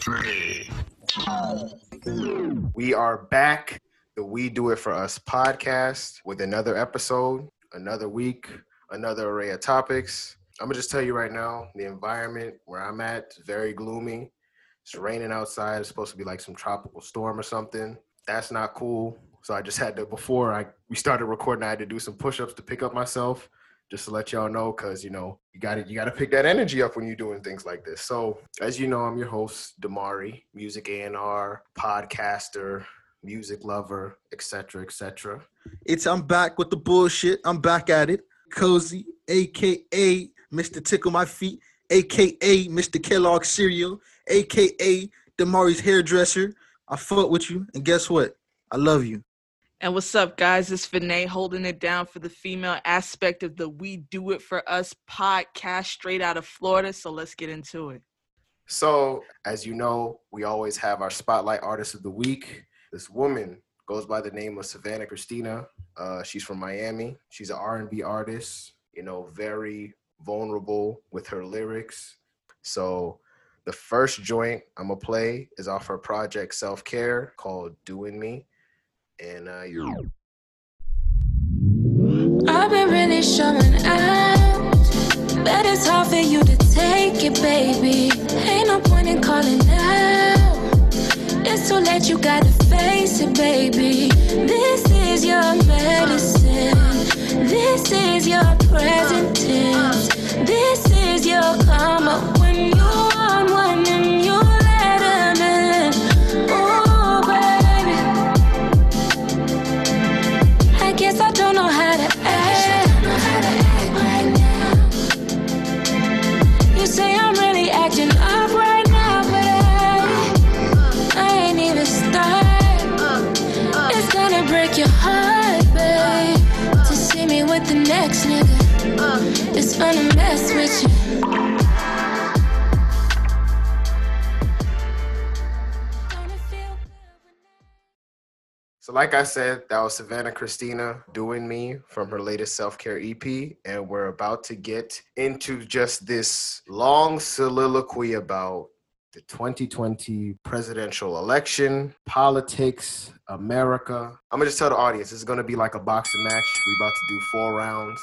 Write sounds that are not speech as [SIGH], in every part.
three. We are back, the We Do It For Us podcast, with another episode, another week, another array of topics. I'm gonna just tell you right now, the environment where I'm at is very gloomy. It's raining outside. It's supposed to be like some tropical storm or something. That's not cool. So I just had to before I we started recording, I had to do some push-ups to pick up myself just to let y'all know because you know you got to you got to pick that energy up when you're doing things like this so as you know i'm your host damari music a&r podcaster music lover etc etc It's I'm back with the bullshit. I'm back at it. Cozy, aka Mr. Tickle My Feet, aka Mr. Kellogg Cereal, aka Damari's hairdresser. I fuck with you, and guess what? I love you. And what's up, guys? It's Vinay holding it down for the female aspect of the We Do It For Us podcast straight out of Florida. So let's get into it. so as you know we always have our spotlight artist of the week this woman goes by the name of savannah christina uh, she's from miami she's an r&b artist you know very vulnerable with her lyrics so the first joint i'm gonna play is off her project self-care called doing me and uh, I've been really showing out. but it's hard for you to take it, baby. Ain't no point in calling out. It's too late, you gotta face it, baby. This is your medicine. This is your present tense. This is your karma when you like I said, that was Savannah Christina doing me from her latest self care EP. And we're about to get into just this long soliloquy about the 2020 presidential election, politics, America. I'm to just tell the audience this is to be like a boxing match. We're about to do four rounds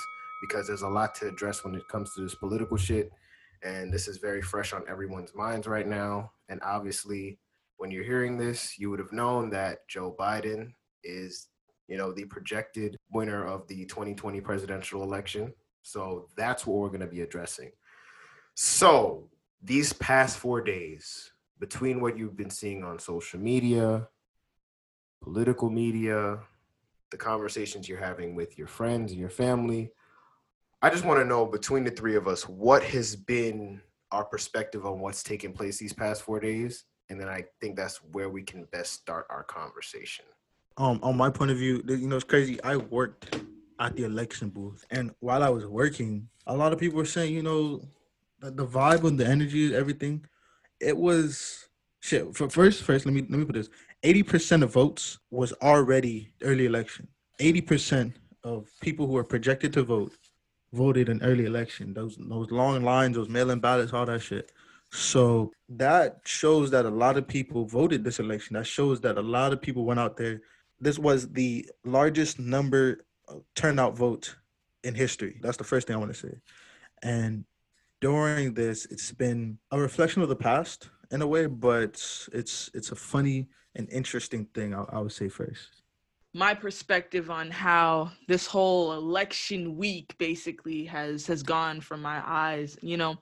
because there's a lot to address when it comes to this political shit. And this is very fresh on everyone's minds right now. And obviously, when you're hearing this, you would have known that Joe Biden is, you know, the projected winner of the 2020 presidential election. So that's what we're going to be addressing. So these past four days, between what you've been seeing on social media, political media, the conversations you're having with your friends and your family, I just want to know between the three of us, what has been our perspective on what's taken place these past four days? And then I think that's where we can best start our conversation. Um, on my point of view, you know, it's crazy. I worked at the election booth, and while I was working, a lot of people were saying, you know, the, the vibe and the energy, everything, it was shit. For first, first, let me let me put this: eighty percent of votes was already early election. Eighty percent of people who were projected to vote voted in early election. Those those long lines, those mail-in ballots, all that shit. So that shows that a lot of people voted this election. That shows that a lot of people went out there. This was the largest number of turnout vote in history. That's the first thing I want to say. And during this, it's been a reflection of the past in a way, but it's it's a funny and interesting thing. I, I would say first. My perspective on how this whole election week basically has has gone from my eyes. You know,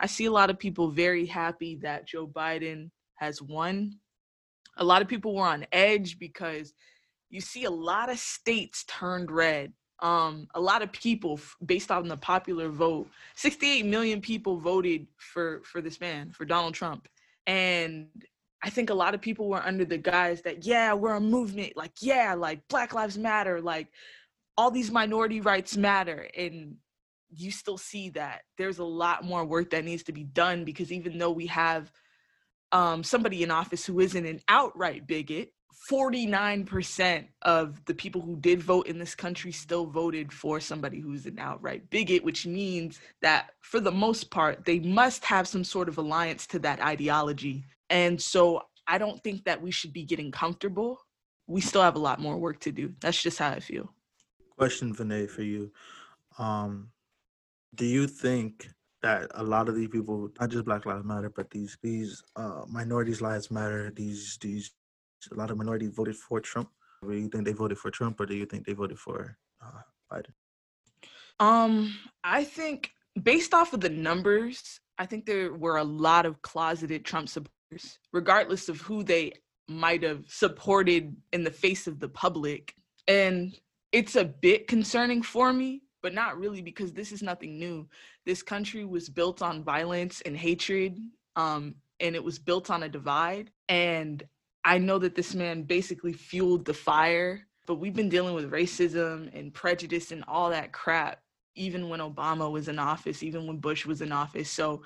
I see a lot of people very happy that Joe Biden has won. A lot of people were on edge because you see a lot of states turned red. Um, a lot of people, based on the popular vote, 68 million people voted for for this man, for Donald Trump, and I think a lot of people were under the guise that yeah, we're a movement, like yeah, like Black Lives Matter, like all these minority rights matter, and you still see that there's a lot more work that needs to be done because even though we have um, somebody in office who isn't an outright bigot, 49% of the people who did vote in this country still voted for somebody who's an outright bigot, which means that for the most part, they must have some sort of alliance to that ideology. And so I don't think that we should be getting comfortable. We still have a lot more work to do. That's just how I feel. Question, Vinay, for you. Um, do you think that a lot of these people, not just Black Lives Matter, but these these uh, minorities' lives matter? These these a lot of minorities voted for Trump. Do you think they voted for Trump, or do you think they voted for uh, Biden? Um, I think based off of the numbers, I think there were a lot of closeted Trump supporters, regardless of who they might have supported in the face of the public. And it's a bit concerning for me, but not really because this is nothing new. This country was built on violence and hatred, um, and it was built on a divide. And I know that this man basically fueled the fire, but we've been dealing with racism and prejudice and all that crap even when Obama was in office, even when Bush was in office. So,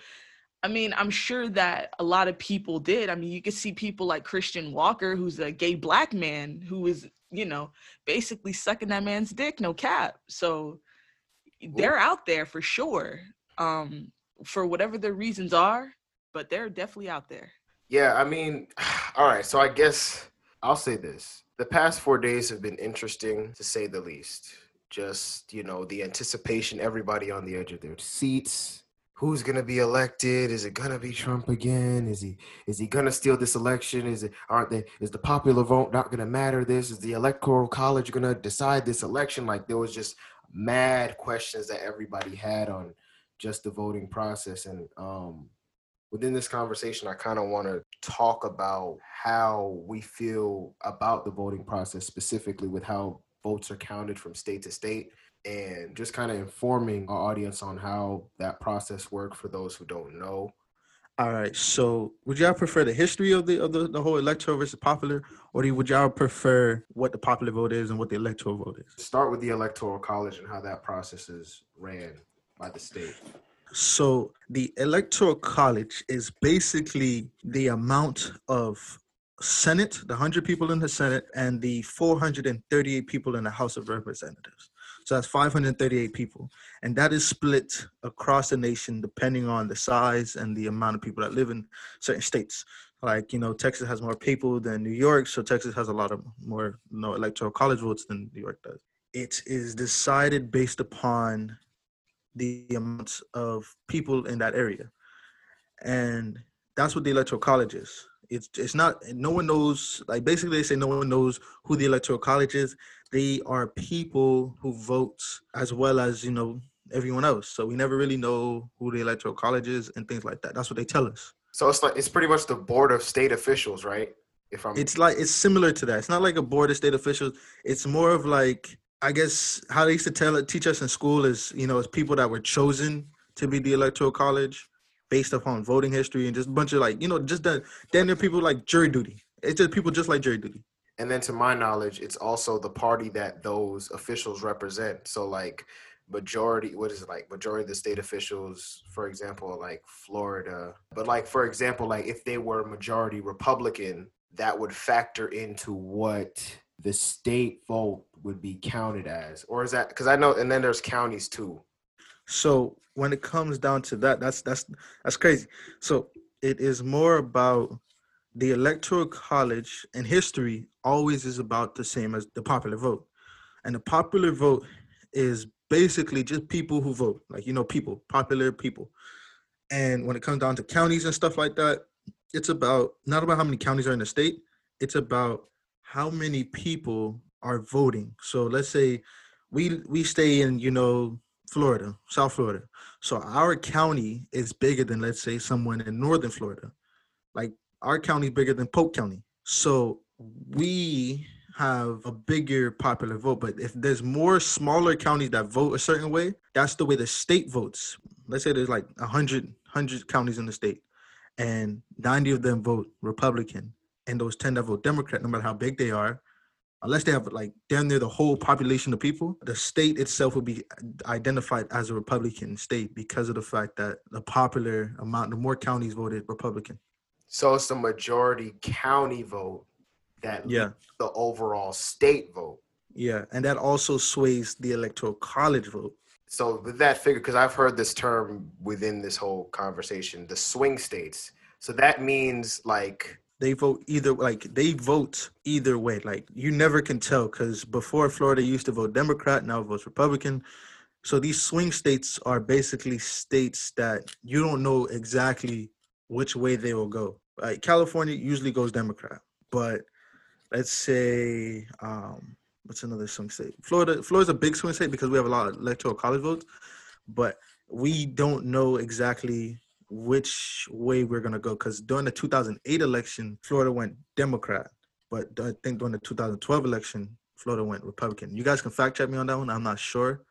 I mean, I'm sure that a lot of people did. I mean, you could see people like Christian Walker, who's a gay black man who was, you know, basically sucking that man's dick, no cap. So they're out there for sure, um, for whatever their reasons are, but they're definitely out there. Yeah, I mean, all right. So I guess I'll say this: the past four days have been interesting, to say the least. Just you know the anticipation everybody on the edge of their seats. Who's to be elected? Is it to be trump again? Is he is he to steal this election? Is it aren't they is the popular vote not to matter this? Is the electoral college to decide this election? Like there was just mad questions that everybody had on just the voting process. And um within this conversation i kind of want to talk about how we feel about the voting process specifically with how votes are counted from state to state and just kind of informing our audience on how that process worked for those who don't know. All right. So, would y'all prefer the history of the of the, the whole electoral versus popular, or do, would y'all prefer what the popular vote is and what the electoral vote is? Start with the electoral college and how that process is ran by the state. So, the electoral college is basically the amount of Senate, the 100 people in the Senate, and the 438 people in the House of Representatives. So that's 538 people. And that is split across the nation depending on the size and the amount of people that live in certain states. Like, you know, Texas has more people than New York, so Texas has a lot of more you know, electoral college votes than New York does. It is decided based upon the amounts of people in that area. And that's what the electoral college is. It's it's not no one knows like basically they say no one knows who the electoral college is. They are people who vote as well as you know everyone else. So we never really know who the electoral college is and things like that. That's what they tell us. So it's like it's pretty much the board of state officials right? If i'm it's like it's similar to that. It's not like a board of state officials. It's more of like i guess how they used to tell teach us in school is you know it's people that were chosen to be the electoral college based upon voting history and just a bunch of like you know just that then there are people like jury duty. It's just people just like jury duty. And then to my knowledge it's also the party that those officials represent. So like majority what is it like majority of the state officials for example like florida. But like for example like if they were majority republican that would factor into what the state vote would be counted as or is that because i know and then there's counties too so when it comes down to that, that's that's that's crazy. So it is more about the electoral college and history always is about the same as the popular vote. And the popular vote is basically just people who vote, like you know, people, popular people. And when it comes down to counties and stuff like that, it's about not about how many counties are in the state, it's about how many people are voting. So let's say we we stay in, you know, Florida, South Florida. So our county is bigger than let's say someone in northern Florida. Like our county bigger than Polk County. So we have a bigger popular vote. But if there's more smaller counties that vote a certain way, that's the way the state votes. Let's say there's like 100, 100 counties in the state, and 90 of them vote Republican, and those 10 that vote Democrat, no matter how big they are, unless they have like damn near the whole population of people, the state itself will be identified as a Republican state because of the fact that the popular amount, the more counties voted Republican. So it's the majority county vote that yeah the overall state vote. Yeah, and that also sways the electoral college vote. So with that figure, because I've heard this term within this whole conversation, the swing states. So that means like they vote either like they vote either way. Like you never can tell because before Florida used to vote Democrat, now it votes Republican. So these swing states are basically states that you don't know exactly which way they will go. Like California usually goes Democrat, but let's say um what's another swing state? Florida. Florida's a big swing state because we have a lot of electoral college votes, but we don't know exactly which way we're gonna go. Because during the 2008 election, Florida went Democrat, but I think during the 2012 election, Florida went Republican. You guys can fact check me on that one. I'm not sure.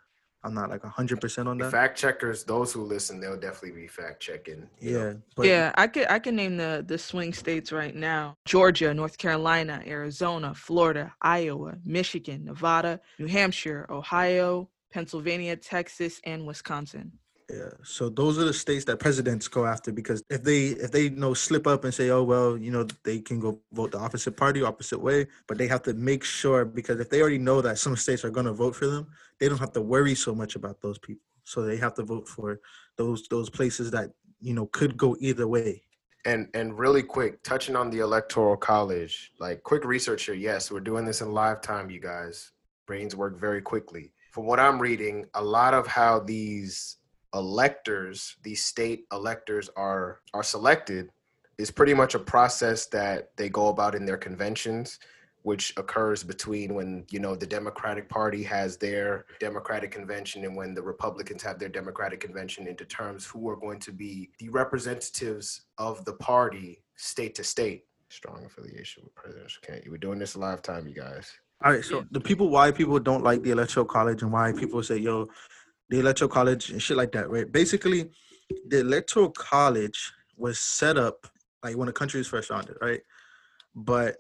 I'm not like hundred percent on that. fact checkers, those who listen, they'll definitely be fact checking. Yeah, but yeah, I could I can name the the swing states right now: Georgia, North Carolina, Arizona, Florida, Iowa, Michigan, Nevada, New Hampshire, Ohio, Pennsylvania, Texas, and Wisconsin. Yeah. So those are the states that presidents go after because if they if they you know slip up and say, oh well, you know, they can go vote the opposite party, opposite way, but they have to make sure because if they already know that some states are gonna vote for them, they don't have to worry so much about those people. So they have to vote for those those places that, you know, could go either way. And and really quick, touching on the electoral college, like quick research here. Yes, we're doing this in live time, you guys. Brains work very quickly. From what I'm reading, a lot of how these electors, these state electors are are selected is pretty much a process that they go about in their conventions which occurs between when you know the democratic party has their democratic convention and when the republicans have their democratic convention it determines who are going to be the representatives of the party state to state. Strong affiliation with presidential candidate. We're doing this live time you guys. All right, so the people why people don't like the electoral college and why people say, yo, the electoral college and shit like that, right? Basically, the electoral college was set up like when the country was first founded, right? But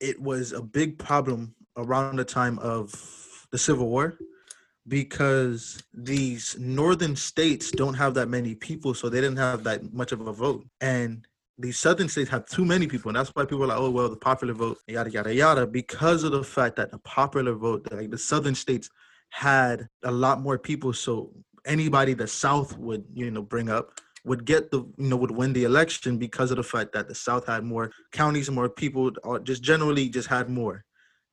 it was a big problem around the time of the Civil War because these northern states don't have that many people, so they didn't have that much of a vote. And these southern states have too many people, and that's why people are like, oh well, the popular vote, yada yada yada, because of the fact that the popular vote, like the southern states had a lot more people so anybody the south would you know bring up would get the you know would win the election because of the fact that the south had more counties and more people or just generally just had more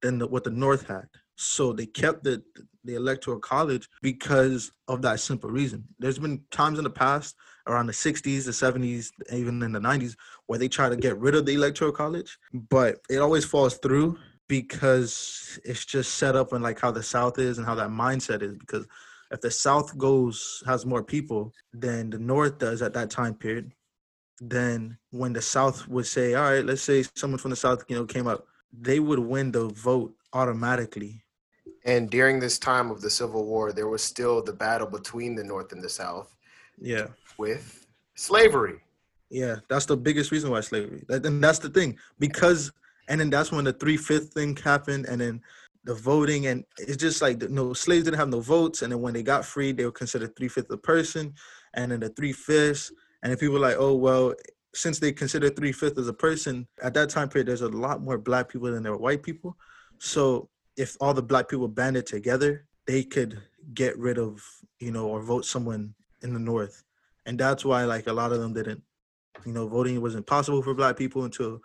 than the, what the north had. So they kept the the electoral college because of that simple reason. There's been times in the past around the 60s the 70s even in the 90s where they try to get rid of the electoral college but it always falls through because it's just set up and like how the South is and how that mindset is. Because if the South goes has more people than the North does at that time period, then when the South would say, "All right, let's say someone from the South, you know, came up," they would win the vote automatically. and during this time of the civil war there was still the battle between the north and the south Yeah, with slavery yeah, that's the biggest reason why slavery. And that's the thing because, and then that's when the three fifth thing happened, and then the voting, and it's just like no slaves didn't have no votes, and then when they got freed, they were considered three fifths a person, and then the three fifths, and if people were like, oh well, since they consider three fifths as a person at that time period, there's a lot more black people than there were white people, so if all the black people banded together, they could get rid of you know or vote someone in the north, and that's why like a lot of them didn't you know voting wasn't possible for black people until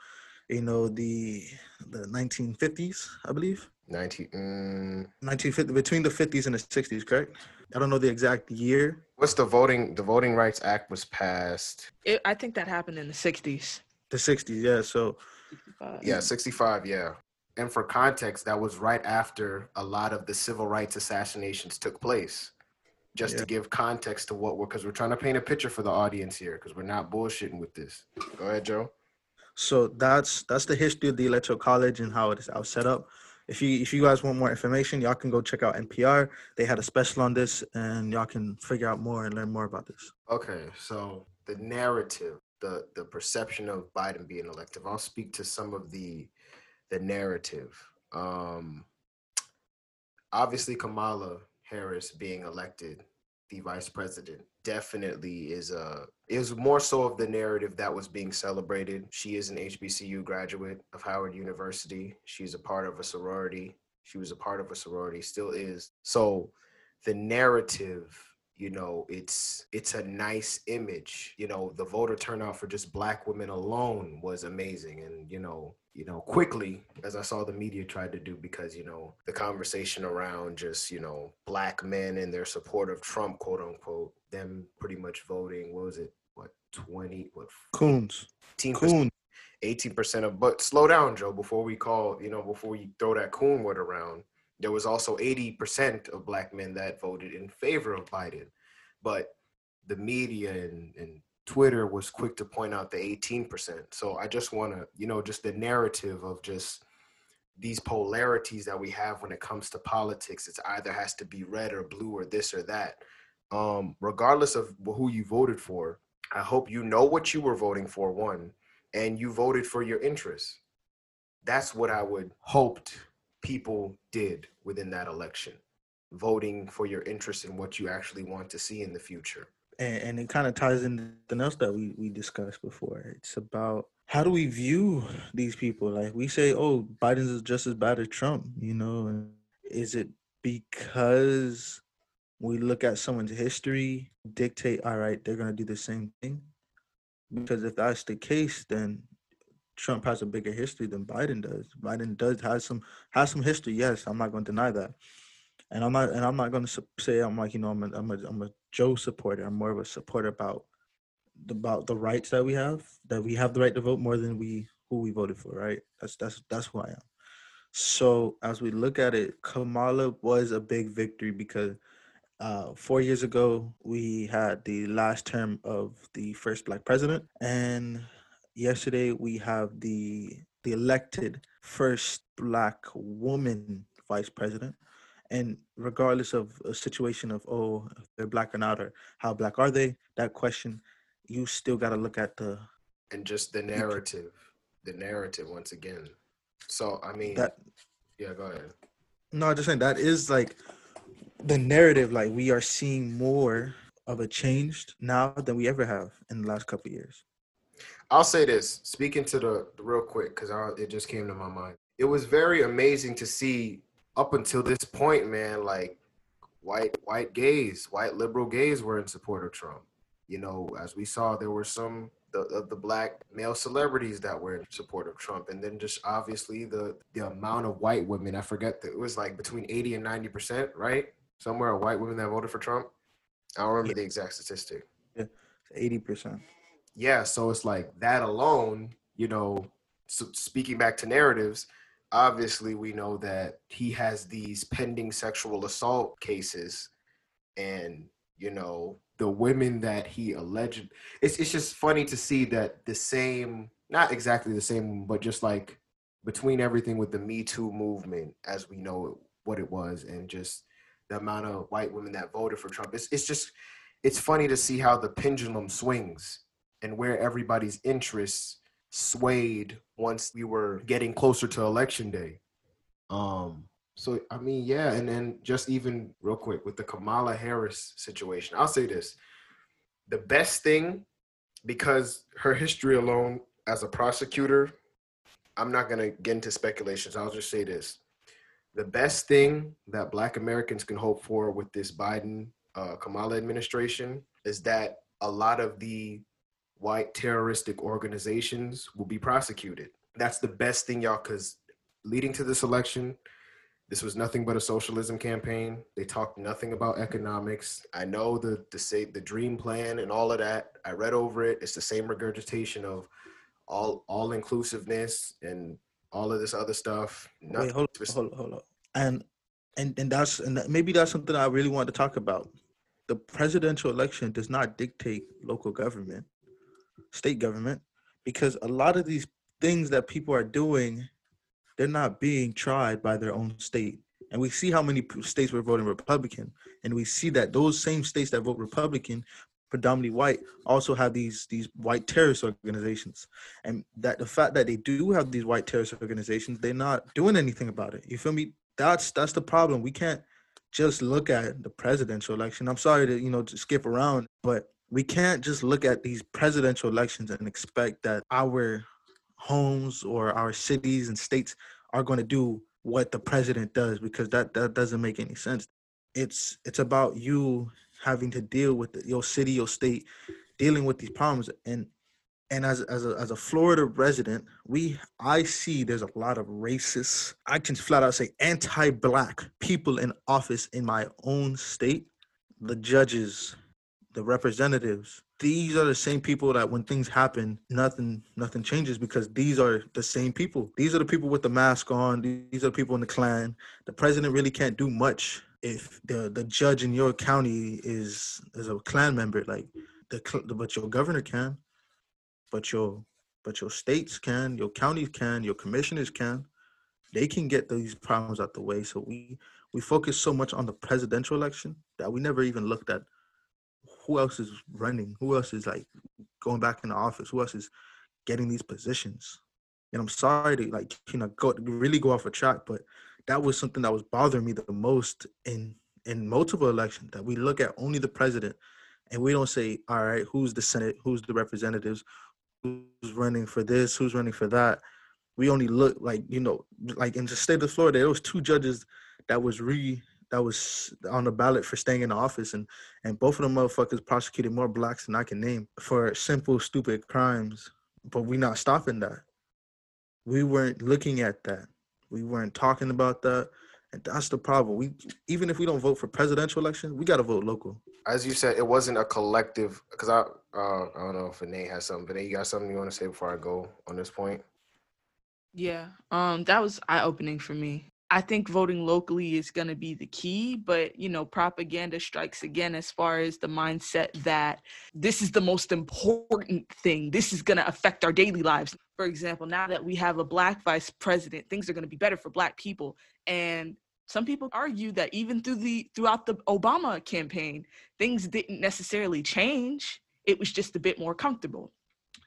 you know the the 1950s i believe? 19 mm, 1950 between the 50s and the 60s correct? I don't know the exact year. What's the voting the voting rights act was passed? It, I think that happened in the 60s. the 60s yeah so 65. yeah 65 yeah. And for context that was right after a lot of the civil rights assassinations took place. Just to give context to what we're because we're trying to paint a picture for the audience here because we're not bullshitting with this. Go ahead joe so that's that's the history of the electoral college and how it is set up if you if you guys want more information y'all can go check out npr they had a special on this and y'all can figure out more and learn more about this Okay, so the narrative, the the perception of Biden being elected. I'll speak to some of the the narrative. Um obviously Kamala Harris being elected the vice president definitely is a is more so of the narrative that was being celebrated. She is an HBCU graduate of Howard University. She's a part of a sorority. She was a part of a sorority, still is. So the narrative you know it's it's a nice image you know the voter turnout for just black women alone was amazing and you know you know quickly as i saw the media tried to do because you know the conversation around just you know black men and their support of trump quote unquote them pretty much voting what was it what 20 what Coons. 18 Coons. 18% of but slow down joe before we call you know before you throw that coon word around there was also 80% of black men that voted in favor of biden. But the media and, and twitter was quick to point out the 18% so i just want to you know just the narrative of just these polarities that we have when it comes to politics it's either has to be red or blue or this or that. Um regardless of who you voted for i hope you know what you were voting for one and you voted for your interests. That's what I would hoped people did within that election, voting for your interest in what you actually want to see in the future. and, and it kind of ties into the else that we we discussed before. It's about how do we view these people? Like we say, oh, Biden is just as bad as Trump. You know, is it because we look at someone's history, dictate, all right, they're gonna do the same thing? Because if that's the case, then Trump has a bigger history than Biden does. Biden does has some has some history. Yes, I'm not going to deny that and I'm not and I'm not going to say I'm like you know I'm a, I'm a I'm a Joe supporter. I'm more of a supporter about about the rights that we have that we have the right to vote more than we who we voted for. Right. That's that's that's who I am. So as we look at it, Kamala was a big victory because uh, four years ago we had the last term of the first black president, and yesterday we have the the elected first black woman vice president and regardless of a situation of oh if they're black or not or how black are they that question you still got to look at the And just the narrative, the narrative once again. So, I mean, that yeah, go ahead. no I'm just saying that is like the narrative like we are seeing more of a change now than we ever have in the last couple of years I'll say this, speaking to the, the real quick, because it just came to my mind. It was very amazing to see up until this point, man, like white white gays, white liberal gays were in support of Trump. You know, as we saw, there were some the, of the black male celebrities that were in support of Trump, and then just obviously the the amount of white women. I forget that it was like between eighty and ninety percent, right? Somewhere of white women that voted for Trump. I don't remember the exact statistic. Yeah, 80% yeah so it's like that alone you know so speaking back to narratives obviously we know that he has these pending sexual assault cases and you know the women that he alleged it's, it's just funny to see that the same not exactly the same but just like between everything with the me too movement as we know what it was and just the amount of white women that voted for trump. It's, it's just it's funny to see how the pendulum swings and where everybody's interests swayed once we were getting closer to election day. Um, so I mean, yeah, and then just even real quick with the Kamala Harris situation, I'll say this: the best thing, because her history alone as a prosecutor, I'm not gonna get into speculations. I'll just say this: the best thing that Black Americans can hope for with this Biden uh, Kamala administration is that a lot of the white terroristic organizations will be prosecuted. That's the best thing, y'all, because leading to this election, this was nothing but a socialism campaign. They talked nothing about economics. I know the the say the dream plan and all of that. I read over it. It's the same regurgitation of all all inclusiveness and all of this other stuff. Wait, hold, hold, hold up. And and and that's and that, maybe that's something I really want to talk about. The presidential election does not dictate local government, state government, because a lot of these things that people are doing, they're not being tried by their own state. And we see how many states were voting Republican, and we see that those same states that vote Republican, predominantly white, also have these these white terrorist organizations. And that the fact that they do have these white terrorist organizations they're not doing anything about it. You feel me? That's that's the problem. We can't just look at the presidential election. I'm sorry to you know to skip around but we can't just look at these presidential elections and expect that our homes or our cities and states are going to do what the president does because that that doesn't make any sense it's it's about you having to deal with the, your city, your state, dealing with these problems. And and as as a, as a Florida resident, we I see there's a lot of racist, I can flat out say anti-black people in office in my own state. The judges, the representatives, these are the same people that when things happen, nothing nothing changes because these are the same people. These are the people with the mask on. These are the people in the Klan The president really can't do much if the the judge in your county is is a Klan member. Like the but your governor can, but your but your states can, your counties can, your commissioners can. They can get these problems out the way. So we we focus so much on the presidential election that we never even looked at who else is running, who else is like going back in the office, who else is getting these positions. And I'm sorry to like you know go really go off a track, but that was something that was bothering me the most in in multiple elections that we look at only the president and we don't say all right who's the senate who's the representatives? Who's running for this? Who's running for that? We only look like you know like in the state of florida there was two judges that was re that was on the ballot for staying in the office and and both of them motherfuckers prosecuted more blacks than i can name for simple stupid crimes but we not stopping that we weren't looking at that we weren't talking about that. And that's the problem. We even if we don't vote for presidential election, we gotta vote local. As you said, it wasn't a collective because I uh, I don't know if Nate has something, but Nate, you got something you want to say before I go on this point? Yeah, um, that was eye opening for me. I think voting locally is going to be the key, but you know, propaganda strikes again as far as the mindset that this is the most important thing. This is going to affect our daily lives. For example, now that we have a black vice president, things are going to be better for black people. And some people argue that even through the throughout the Obama campaign, things didn't necessarily change. It was just a bit more comfortable.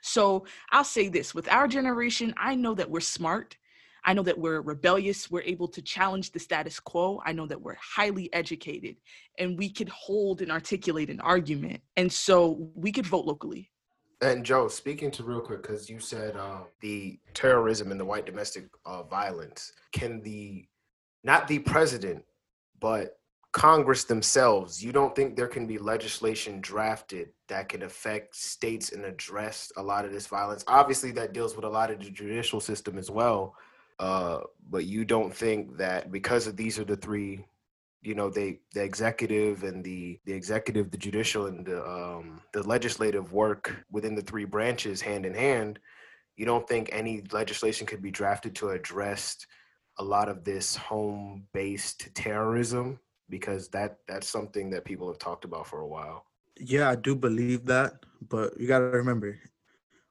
So I'll say this with our generation, I know that we're smart I know that we're rebellious. We're able to challenge the status quo. I know that we're highly educated and we could hold and articulate an argument. And so we could vote locally. And Joe, speaking to real quick, because you said uh, the terrorism and the white domestic uh, violence, can the, not the president, but Congress themselves, you don't think there can be legislation drafted that can affect states and address a lot of this violence? Obviously, that deals with a lot of the judicial system as well. Uh, but you don't think that because of these are the three, you know, they the executive and the the executive, the judicial, and the um, the legislative work within the three branches hand in hand. You don't think any legislation could be drafted to address a lot of this home-based terrorism because that that's something that people have talked about for a while. Yeah, I do believe that, but you got to remember,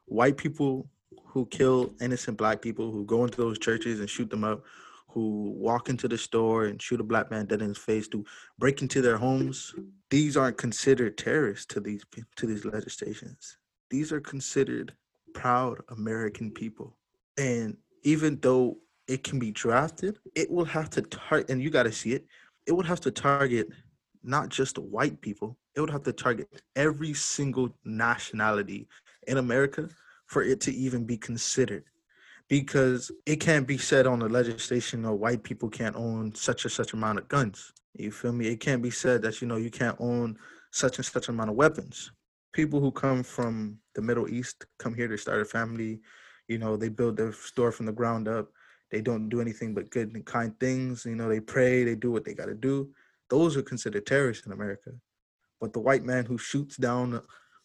white people who kill innocent black people, who go into those churches and shoot them up, who walk into the store and shoot a black man dead in his face, to break into their homes. These aren't considered terrorists to these to these legislations. These are considered proud American people. And even though it can be drafted, it will have to target, and you got to see it, it would have to target not just white people, it would have to target every single nationality in America for it to even be considered because it can't be said on the legislation or white people can't own such and such amount of guns. You feel me? It can't be said that you know you can't own such and such amount of weapons. People who come from the Middle East come here to start a family. You know, they build their store from the ground up. They don't do anything but good and kind things. You know, they pray, they do what they got to do. Those are considered terrorists in America. But the white man who shoots down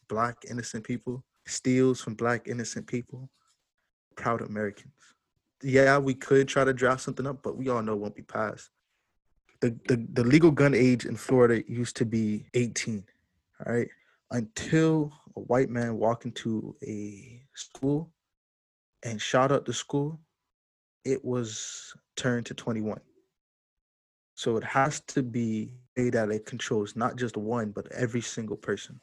black innocent people, steals from black innocent people, proud Americans. Yeah, we could try to draft something up, but we all know it won't be passed. The, the, the legal gun age in Florida used to be 18, all right? Until a white man walked into a school and shot up the school, it was turned to 21. So it has to be a that it controls not just one, but every single person.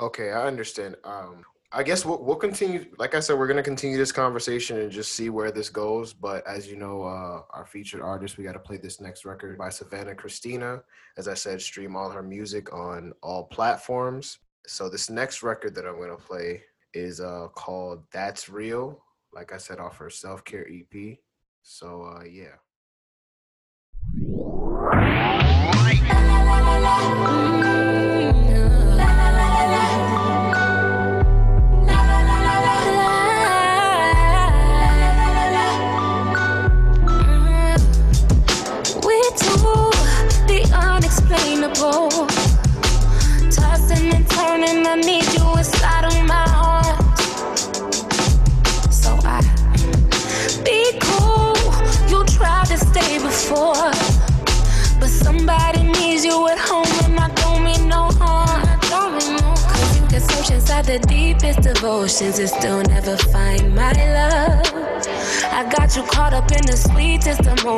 Okay, I understand. Um, I guess we'll, we'll continue. Like I said, we're going to continue this conversation and just see where this goes. But as you know, uh, our featured artist, we got to play this next record by Savannah Christina. As I said, stream all her music on all platforms. So this next record that I'm going to play is uh, called That's Real. Like I said, off her self care EP. So uh, yeah.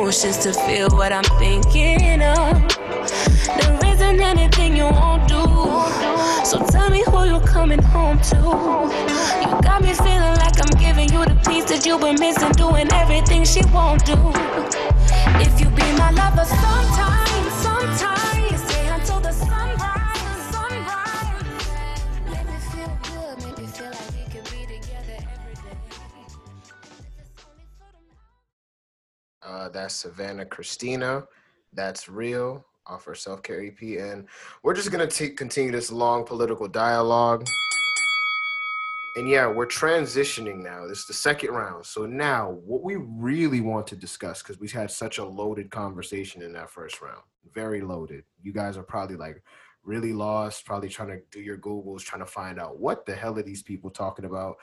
Emotions to feel what I'm thinking of. There isn't anything you won't do. So tell me who you're coming home to. You got me feeling like I'm giving you the piece that you've been missing, doing everything she won't do. If you be my lover sometime, sometime. That's Savannah Christina. That's real off her self care EP. And we're just going to continue this long political dialogue. And yeah, we're transitioning now. This is the second round. So now, what we really want to discuss, because we had such a loaded conversation in that first round, very loaded. You guys are probably like really lost, probably trying to do your Googles, trying to find out what the hell are these people talking about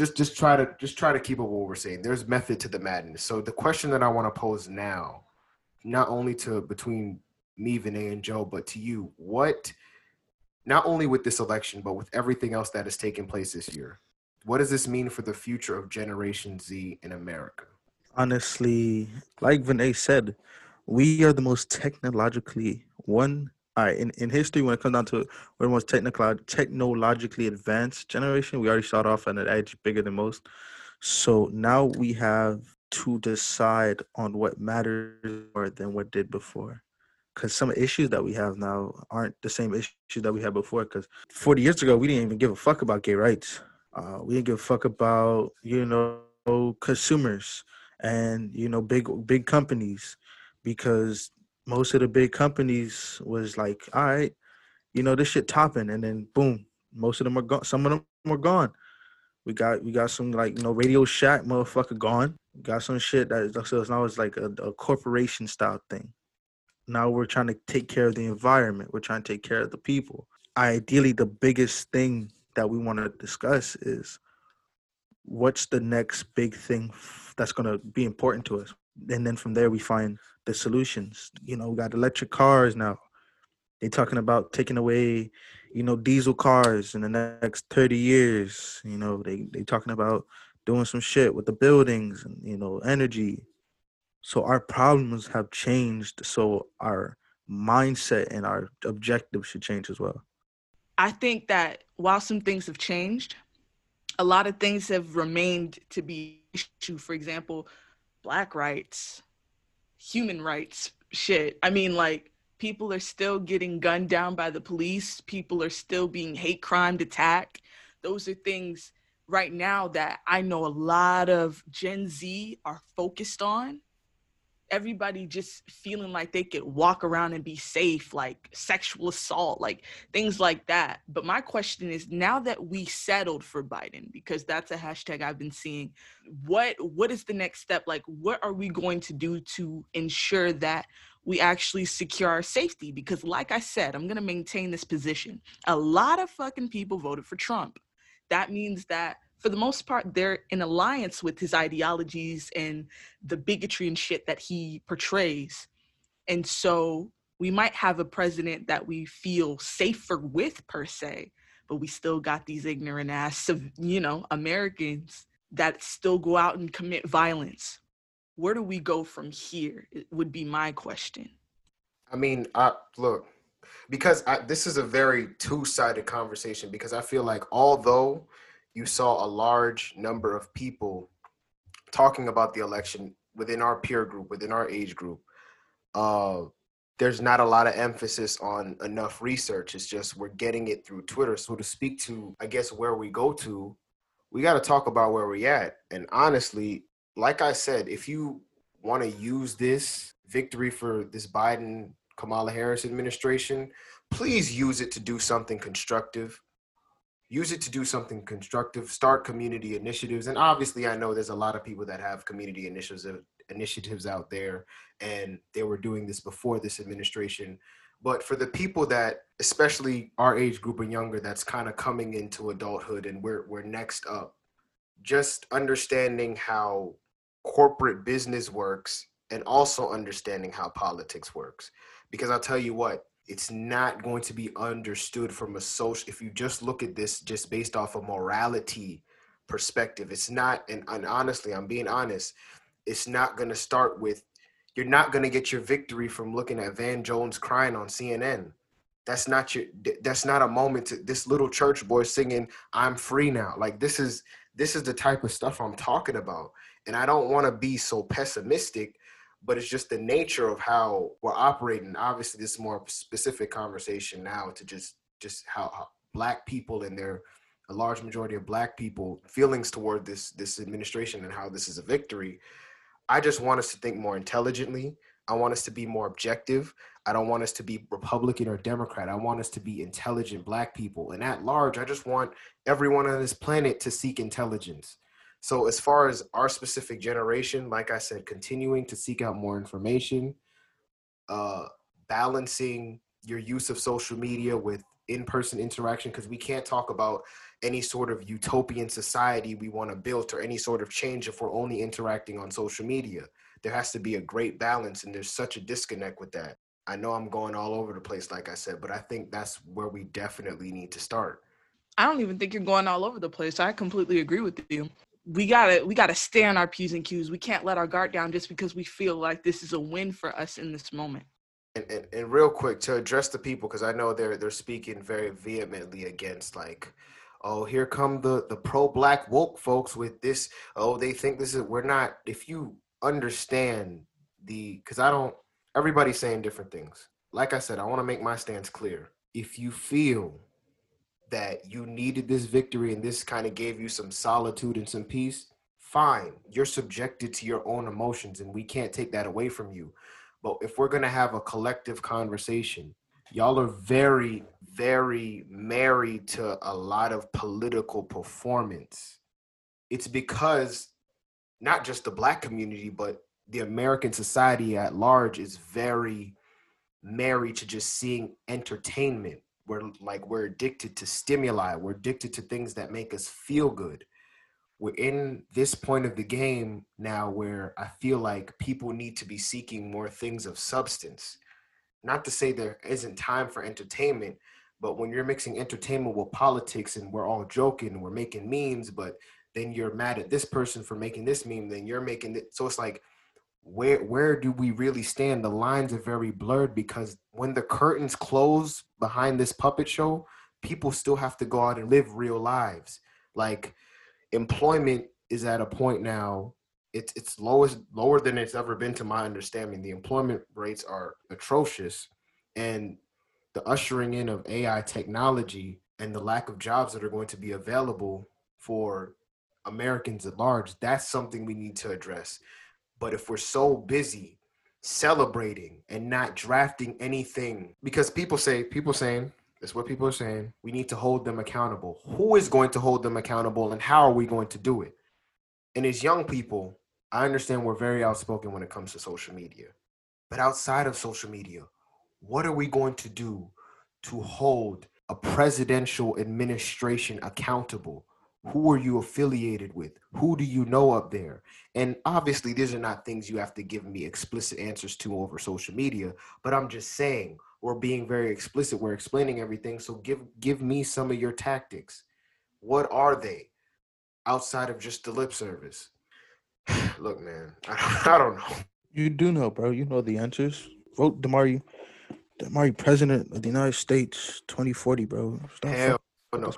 just just try to just try to keep up what we're saying. There's method to the madness. So the question that I want to pose now, not only to between me, Vinay, and Joe, but to you, what not only with this election, but with everything else that has taken place this year, what does this mean for the future of Generation Z in America? Honestly, like Vinay said, we are the most technologically one all right, in, in history, when it comes down to it, we're the most technical, technologically advanced generation. We already start off at an edge bigger than most. So now we have to decide on what matters more than what did before. Because some issues that we have now aren't the same issues that we had before. Because 40 years ago, we didn't even give a fuck about gay rights. Uh, we didn't give a fuck about, you know, consumers and, you know, big big companies because most of the big companies was like, all right, you know, this shit topping, and then boom, most of them are gone. Some of them are gone. We got we got some like you know Radio Shack motherfucker gone. We got some shit that so it's now it's like a, a corporation style thing. Now we're trying to take care of the environment. We're trying to take care of the people. Ideally, the biggest thing that we want to discuss is what's the next big thing that's going to be important to us and then from there we find the solutions. You know, we got electric cars now. They talking about taking away, you know, diesel cars in the next 30 years. You know, they they talking about doing some shit with the buildings and you know, energy. So our problems have changed. So our mindset and our objectives should change as well. I think that while some things have changed, a lot of things have remained to be issue. For example, black rights, human rights shit. I mean, like, people are still getting gunned down by the police, people are still being hate crimed attacked. Those are things right now that I know a lot of Gen Z are focused on everybody just feeling like they could walk around and be safe, like sexual assault, like things like that. But my question is now that we settled for Biden, because that's a hashtag I've been seeing, what what is the next step? Like what are we going to do to ensure that we actually secure our safety? Because like I said, I'm gonna maintain this position. A lot of fucking people voted for Trump. That means that for the most part, they're in alliance with his ideologies and the bigotry and shit that he portrays. And so we might have a president that we feel safer with, per se, but we still got these ignorant ass, [LAUGHS] you know, Americans that still go out and commit violence. Where do we go from here? It would be my question. I mean, I, look, because I, this is a very two sided conversation because I feel like although you saw a large number of people talking about the election within our peer group, within our age group. Uh, there's not a lot of emphasis on enough research. It's just we're getting it through Twitter. So to speak to, I guess, where we go to, we got to talk about where we're at. And honestly, like I said, if you want to use this victory for this Biden Kamala Harris administration please use it to do something constructive. Use it to do something constructive. Start community initiatives, and obviously, I know there's a lot of people that have community initiatives initiatives out there, and they were doing this before this administration. But for the people that, especially our age group and younger, that's kind of coming into adulthood, and we're we're next up, just understanding how corporate business works and also understanding how politics works. Because I'll tell you what, it's not going to be understood from a social if you just look at this just based off a morality perspective. It's not, and, and honestly, I'm being honest, it's not going to start with you're not going to get your victory from looking at Van Jones crying on CNN. That's not your that's not a moment to this little church boy singing I'm free now. Like this is this is the type of stuff I'm talking about. And I don't want to be so pessimistic, but it's just the nature of how we're operating. Obviously, this is more specific conversation now to just just how, how black people and their a large majority of black people feelings toward this this administration and how this is a victory I just want us to think more intelligently. I want us to be more objective. I don't want us to be Republican or Democrat. I want us to be intelligent black people. And at large, I just want everyone on this planet to seek intelligence. So, as far as our specific generation, like I said, continuing to seek out more information, uh, balancing your use of social media with in person interaction, because we can't talk about any sort of utopian society we want to build or any sort of change if we're only interacting on social media. There has to be a great balance, and there's such a disconnect with that. I know I'm going all over the place, like I said, but I think that's where we definitely need to start. I don't even think you're going all over the place. I completely agree with you. We gotta we gotta stay on our p's and q's. We can't let our guard down just because we feel like this is a win for us in this moment. And, and, and real quick to address the people because I know they're they're speaking very vehemently against like oh here come the the pro black woke folks with this oh they think this is we're not if you understand the because i don't everybody's saying different things like i said i want to make my stance clear if you feel that you needed this victory and this kind of gave you some solitude and some peace fine. You're subjected to your own emotions and we can't take that away from you. But if we're going to have a collective conversation y'all are very very married to a lot of political performance. It's because not just the black community but the american society at large is very married to just seeing entertainment we're like we're addicted to stimuli we're addicted to things that make us feel good we're in this point of the game now where i feel like people need to be seeking more things of substance not to say there isn't time for entertainment, but when you're mixing entertainment with politics and we're all joking, and we're making memes, but then you're mad at this person for making this meme, then you're making it. So it's like, where where do we really stand? The lines are very blurred because when the curtains close behind this puppet show, people still have to go out and live real lives. Like employment is at a point now it's it's lowest lower than it's ever been to my understanding. The employment rates are atrocious, and the ushering in of AI technology and the lack of jobs that are going to be available for Americans at large, that's something we need to address. But if we're so busy celebrating and not drafting anything, because people say, people saying, that's what people are saying, we need to hold them accountable. Who is going to hold them accountable and how are we going to do it? And as young people, I understand we're very outspoken when it comes to social media. But outside of social media, what are we going to do to hold a presidential administration accountable? Who are you affiliated with? Who do you know up there? And obviously, these are not things you have to give me explicit answers to over social media, but I'm just saying we're being very explicit. We're explaining everything. So give give me some of your tactics. What are they outside of just the lip service? [SIGHS] Look, man, [LAUGHS] I, I don't know. You do know, bro. You know the answers. Vote Damari, Damari, president of the United States, 2040, bro. Stop Hell no.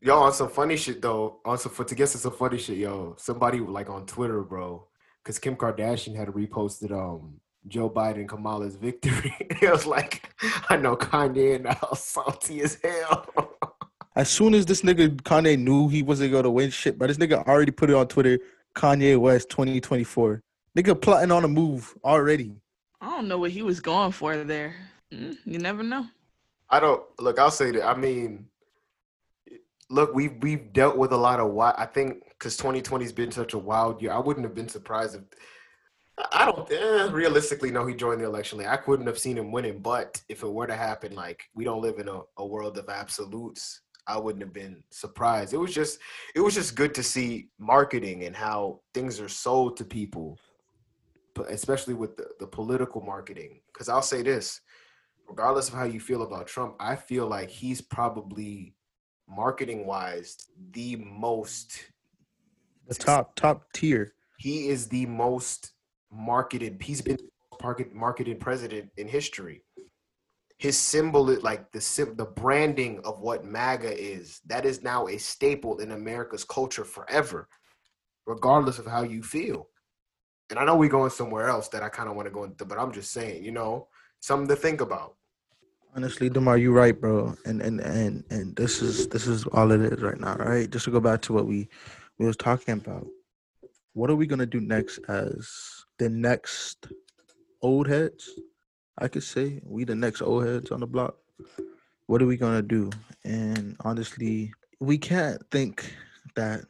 Yo, on some funny shit though, on some for to guess it's some funny shit, yo. Somebody like on Twitter, bro, because Kim Kardashian had reposted um Joe Biden Kamala's victory. [LAUGHS] it was like, I know Kanye and I now salty as hell. [LAUGHS] as soon as this nigga Kanye knew he wasn't gonna win shit, but this nigga already put it on Twitter. Kanye West 2024. Nigga plotting on a move already. I don't know what he was going for there. Mm, you never know. I don't look. I'll say that. I mean, look, we've we've dealt with a lot of what I think because 2020 has been such a wild year. I wouldn't have been surprised if I don't eh, realistically know he joined the election. Like, I couldn't have seen him winning, but if it were to happen, like we don't live in a, a world of absolutes. I wouldn't have been surprised. It was just it was just good to see marketing and how things are sold to people, but especially with the, the political marketing. Because I'll say this, regardless of how you feel about Trump, I feel like he's probably marketing wise the most the top top tier. He is the most marketed. He's been market marketed president in history. His symbol, like the the branding of what MAGA is, that is now a staple in America's culture forever, regardless of how you feel. And I know we're going somewhere else that I kind of want to go into, but I'm just saying, you know, something to think about. Honestly, Demar, you're right, bro. And and and and this is this is all it is right now, right? Just to go back to what we we was talking about. What are we gonna do next as the next old heads? I could say we the next old heads on the block. What are we gonna do? And honestly, we can't think that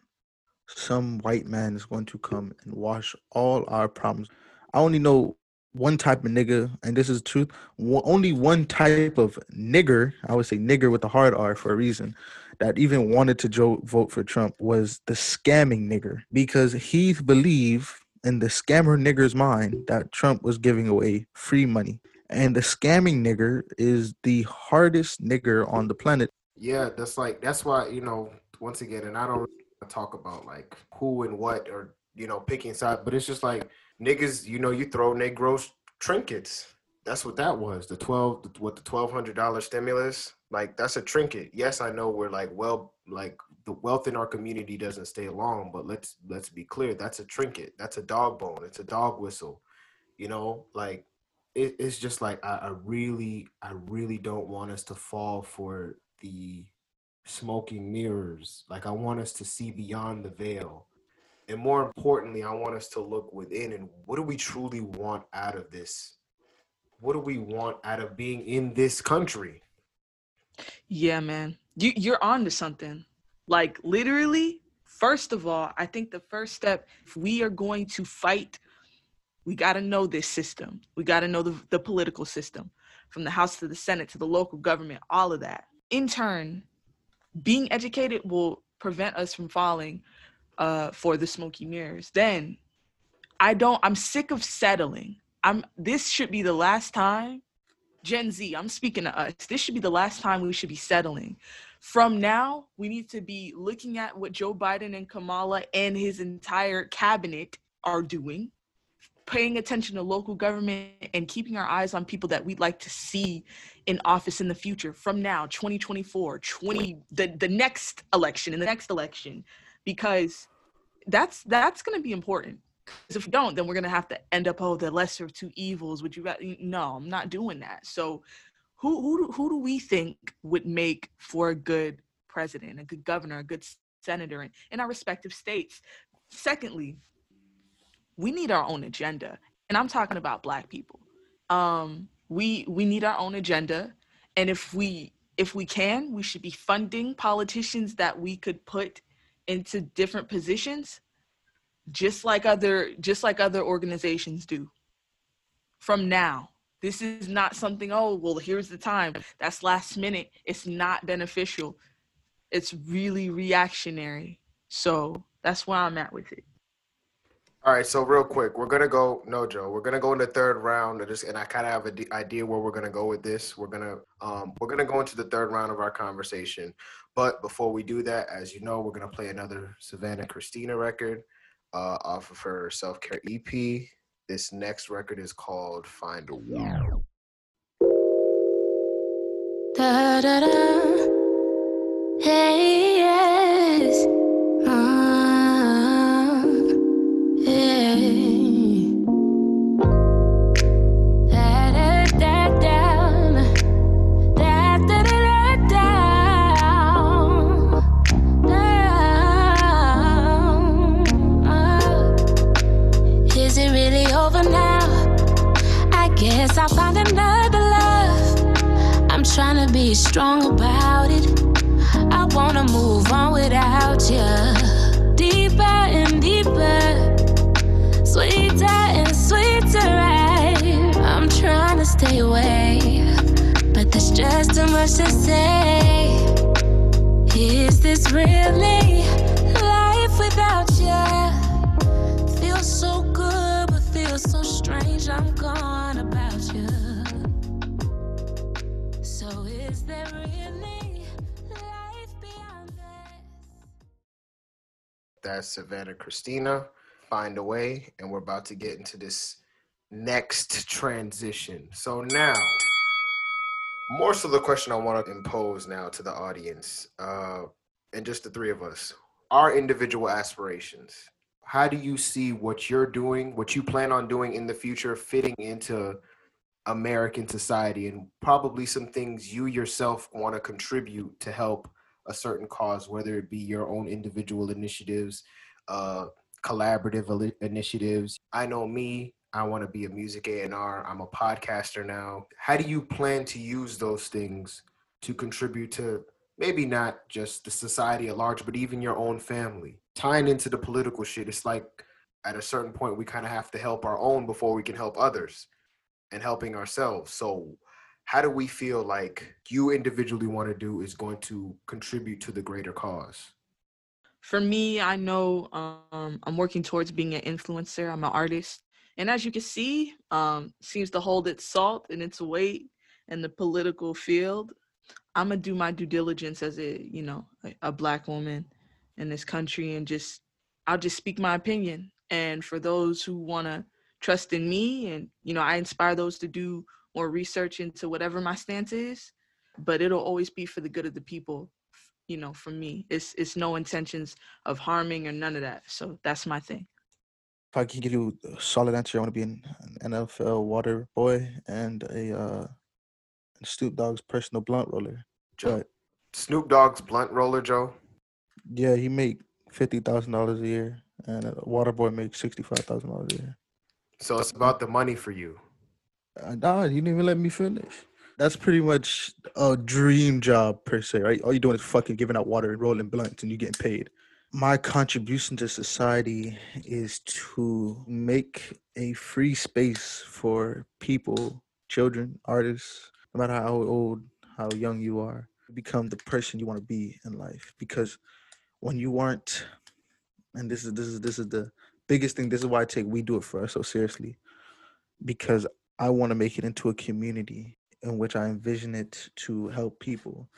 some white man is going to come and wash all our problems. I only know one type of nigga, and this is truth. Only one type of nigger, I would say nigger with a hard R for a reason, that even wanted to vote for Trump was the scamming nigger because he believed in the scammer nigger's mind that Trump was giving away free money. And the scamming nigger is the hardest nigger on the planet. Yeah, that's like that's why you know once again, and I don't talk about like who and what or you know picking sides, but it's just like niggas, you know, you throw Negros trinkets. That's what that was. The twelve, what the twelve hundred dollar stimulus. Like that's a trinket. Yes, I know we're like well, like the wealth in our community doesn't stay long, but let's let's be clear. That's a trinket. That's a dog bone. It's a dog whistle. You know, like it, it's just like I, I really, I really don't want us to fall for the smoking mirrors. Like I want us to see beyond the veil and more importantly, I want us to look within and what do we truly want out of this? What do we want out of being in this country? Yeah, man. You you're on to something. Like literally, first of all, I think the first step, if we are going to fight, we gotta know this system. We gotta know the, the political system, from the House to the Senate to the local government, all of that. In turn, being educated will prevent us from falling uh, for the smoky mirrors. Then I don't, I'm sick of settling. I'm, this should be the last time, Gen Z, I'm speaking to us. This should be the last time we should be settling. From now, we need to be looking at what Joe Biden and Kamala and his entire cabinet are doing, paying attention to local government and keeping our eyes on people that we'd like to see in office in the future from now 2024 20 the, the next election in the next election because that's that's going to be important. Because if we don't then we're going to have to end up oh the lesser of two evils. Would you rather no i'm not doing that. So who who do, who do we think would make for a good president a good governor a good senator in, in our respective states? Secondly we need our own agenda and i'm talking about black people. Um we we need our own agenda and if we if we can we should be funding politicians that we could put into different positions just like other just like other organizations do. From now this is not something oh well here's the time. That's last minute. It's not beneficial. It's really reactionary. So that's where i'm at with it all right so real quick we're gonna go no joe we're gonna go in the third round this and i kind of have an idea where we're gonna go with this we're gonna um we're gonna go into the third round of our conversation but before we do that, as you know, we're gonna play another Savannah Christina record uh, off of her self care EP. This next record is called Find a Way. Da, da, da. Hey, strong about it. I wanna move on without you. Deeper and deeper, sweeter and sweeter. Right? I'm trying to stay away, but there's just too much to say. Is this really life without you? Feels so good, but feels so strange. I'm gone That's Savannah Christina. Find a way, and we're about to get into this next transition. So now, more so the question I want to impose now to the audience, uh, and just the three of us, our individual aspirations. How do you see what you're doing, what you plan on doing in the future, fitting into American society, and probably some things you yourself want to contribute to help a certain cause, whether it be your own individual initiatives, uh, collaborative initiatives. I know me. I want to be a music A&R. I'm a podcaster now. How do you plan to use those things to contribute to maybe not just the society at large, but even your own family? Tying into the political shit, it's like at a certain point we kind of have to help our own before we can help others and helping ourselves. So how do we feel like you individually want to do is going to contribute to the greater cause? For me, I know um, I'm working towards being an influencer. I'm an artist, and as you can see, um, seems to hold its salt and its weight in the political field. I'm gonna do my due diligence as a you know a, a black woman in this country, and just I'll just speak my opinion. And for those who wanna trust in me, and you know I inspire those to do more research into whatever my stance is, but it'll always be for the good of the people you know, for me. It's it's no intentions of harming or none of that. So that's my thing. If I can give you a solid answer, I want to be an, an NFL water boy and a uh, Snoop Dogg's personal blunt roller. Joe. But Snoop Dogg's blunt roller, Joe. yeah, he make fifty thousand dollars a year, and a water boy makes sixty five thousand dollars a year. So it's about the money for you. Nah, you didn't even let me finish. That's pretty much a dream job per se, right? All you're doing is fucking giving out water and rolling blunts, and you're getting paid. My contribution to society is to make a free space for people, children, artists, no matter how old, how young you are, become the person you want to be in life. Because when you aren't, and this is this is this is the biggest thing. This is why I take we do it for us so seriously, because I want to make it into a community in which I envision it to help people.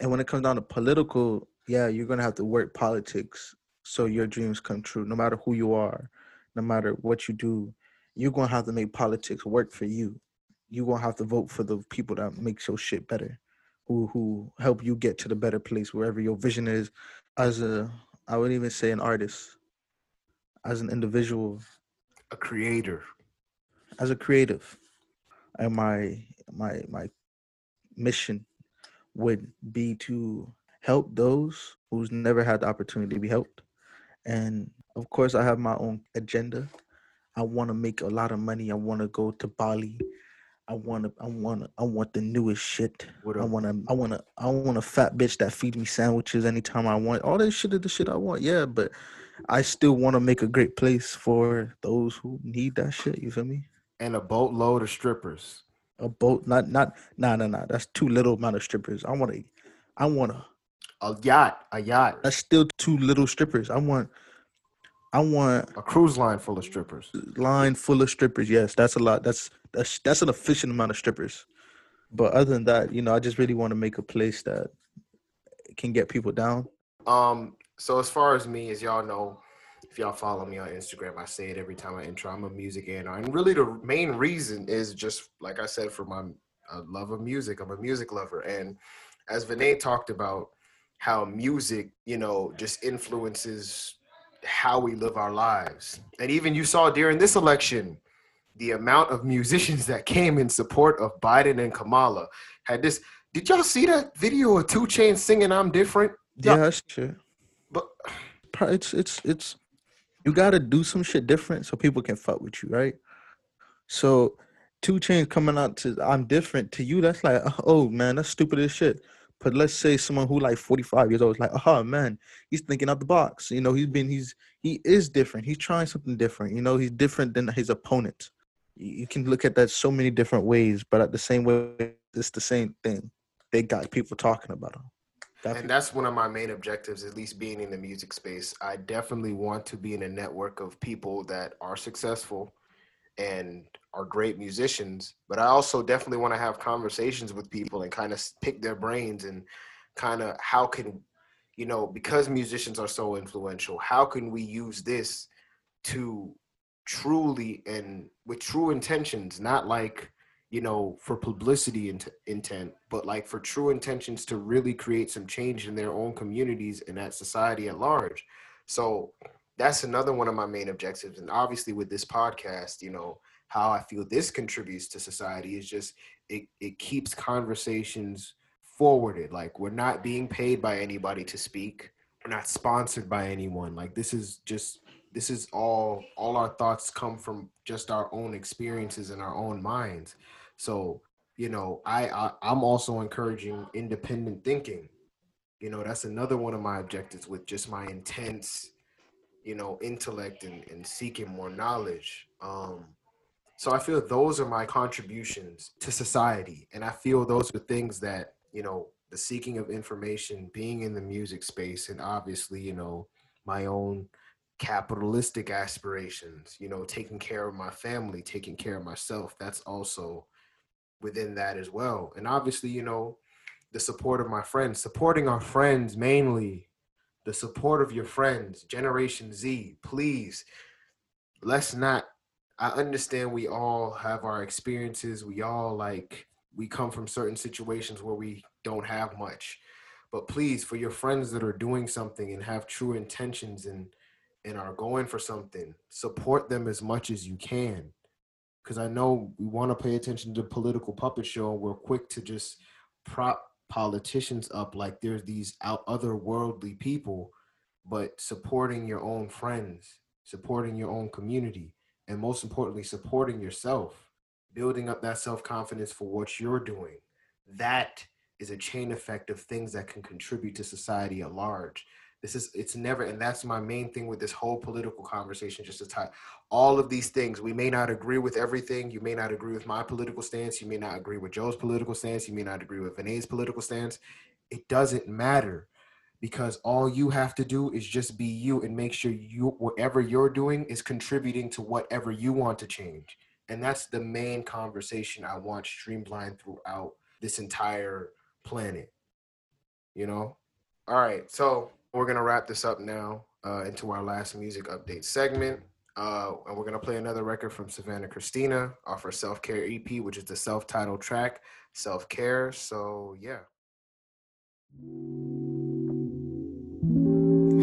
And when it comes down to political, yeah, you're gonna have to work politics so your dreams come true. No matter who you are, no matter what you do, you're gonna have to make politics work for you. You're gonna have to vote for the people that make your shit better, who who help you get to the better place wherever your vision is. As a, I wouldn't even say an artist, as an individual, A creator. as a creative and my my my mission would be to help those who's never had the opportunity to be helped. And of course i have my own agenda. I want to make a lot of money. I want to go to bali. I want to i want i want the newest shit. I want to i want to i want a fat bitch that feeds me sandwiches anytime i want. All that shit is the shit i want yeah but i still want to make a great place for those who need that shit you feel me And a boatload of strippers. a boat not not nah nah nah that's too little amount of strippers i want to i want to A yacht. A yacht. that's still too little strippers i want i want A cruise line full of strippers. line full of strippers yes that's a lot that's that's that's an efficient amount of strippers but other than that you know i just really want to make a place that can get people down Um, so as far as me, as y'all know, if y'all follow me on Instagram, I say it every time I intro. I'm a music A&R, and really the main reason is just like I said for my uh, love of music. I'm a music lover, and as Vinay talked about how music, you know, just influences how we live our lives, and even you saw during this election, the amount of musicians that came in support of Biden and Kamala had this. Did y'all see that video of Two Chainz singing "I'm Different"? yeah that's true But it's it's it's you got to do some shit different so people can fuck with you, right? So Two Chainz coming out to I'm different to you. That's like, [LAUGHS] oh man, that's stupid as shit. But let's say someone who like 45 years old is like, oh man, he's thinking out the box. You know, he's been he's he is different. He's trying something different. You know, he's different than his opponent. You can look at that so many different ways, but at the same way, it's the same thing. They got people talking about him. And that's one of my main objectives, at least being in the music space. I definitely want to be in a network of people that are successful and are great musicians, but I also definitely want to have conversations with people and kind of pick their brains and kind of how can, you know, because musicians are so influential, how can we use this to truly and with true intentions, not like, you know, for publicity int- intent, but like for true intentions to really create some change in their own communities and that society at large. So that's another one of my main objectives. And obviously, with this podcast, you know, how I feel this contributes to society is just it, it keeps conversations forwarded. Like, we're not being paid by anybody to speak, we're not sponsored by anyone. Like, this is just this is all all our thoughts come from just our own experiences and our own minds so you know I, I i'm also encouraging independent thinking you know that's another one of my objectives with just my intense you know intellect and, and seeking more knowledge um so i feel those are my contributions to society and i feel those are things that you know the seeking of information being in the music space and obviously you know my own capitalistic aspirations, you know, taking care of my family, taking care of myself. That's also within that as well. And obviously, you know, the support of my friends, supporting our friends mainly, the support of your friends, Generation Z, please, let's not. I understand we all have our experiences. We all like, we come from certain situations where we don't have much. But please, for your friends that are doing something and have true intentions and and are going for something, support them as much as you can. Because I know we want to pay attention to political puppet show. And we're quick to just prop politicians up like there's these out otherworldly people, but supporting your own friends, supporting your own community, and most importantly, supporting yourself, building up that self confidence for what you're doing. That is a chain effect of things that can contribute to society at large this is it's never and that's my main thing with this whole political conversation just to tie all of these things. We may not agree with everything. You may not agree with my political stance. You may not agree with joe's political stance. You may not agree with Vinay's political stance. It doesn't matter because all you have to do is just be you and make sure you whatever you're doing is contributing to whatever you want to change. And that's the main conversation i want streamlined throughout this entire planet. You know? All right so we're gonna wrap this up now uh, into our last music update segment. Uh, and we're gonna play another record from Savannah Christina off her Self Care EP, which is the self-titled track, Self Care. So yeah.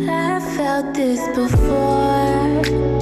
I felt this before.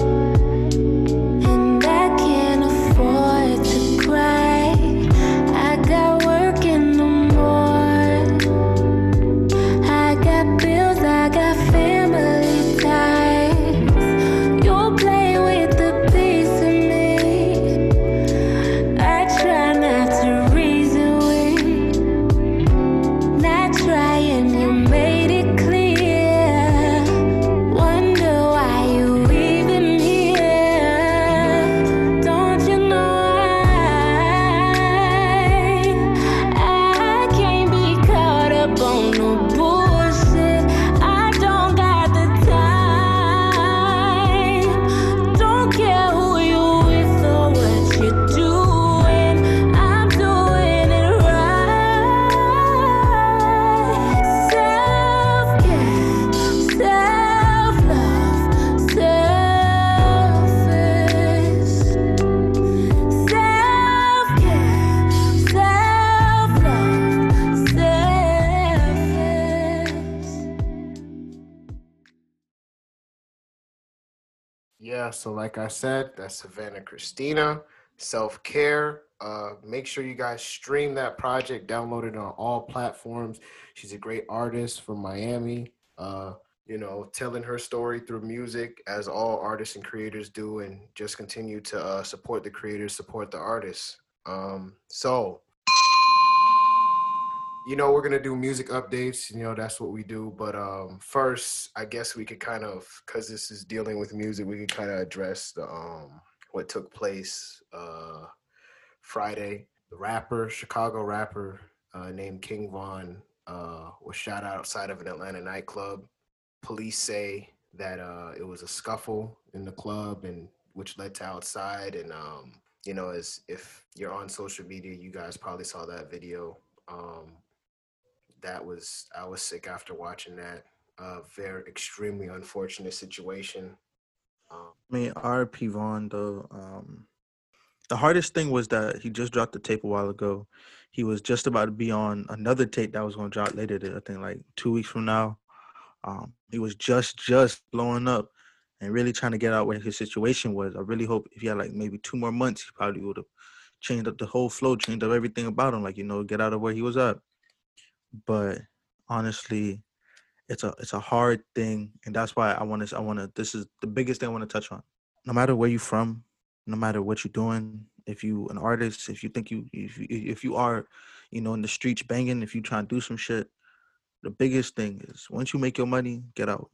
Like I said, that's Savannah Christina, self care. Uh, make sure you guys stream that project, download it on all platforms. She's a great artist from Miami. Uh, you know, telling her story through music, as all artists and creators do, and just continue to uh, support the creators, support the artists. Um, so you know we're gonna do music updates you know that's what we do but um first i guess we could kind of because this is dealing with music we could kind of address the um what took place uh friday. The rapper chicago rapper uh, named king von uh was shot outside of an atlanta nightclub. Police say that uh it was a scuffle in the club and which led to outside and um you know as if you're on social media you guys probably saw that video. Um that was I was sick after watching that. Uh, very extremely unfortunate situation. Um, I mean, RP Von though. Um, the hardest thing was that he just dropped the tape a while ago. He was just about to be on another tape that was going to drop later. I think like two weeks from now. Um, he was just just blowing up and really trying to get out where his situation was. I really hope if he had like maybe two more months, he probably would have changed up the whole flow, changed up everything about him. Like you know, get out of where he was at but honestly it's a it's a hard thing and that's why i want to i want to this is the biggest thing i want to touch on. No matter where you're from no matter what you're doing if you an artist if you think you if you, if you are you know in the streets banging if you try to do some shit the biggest thing is once you make your money get out.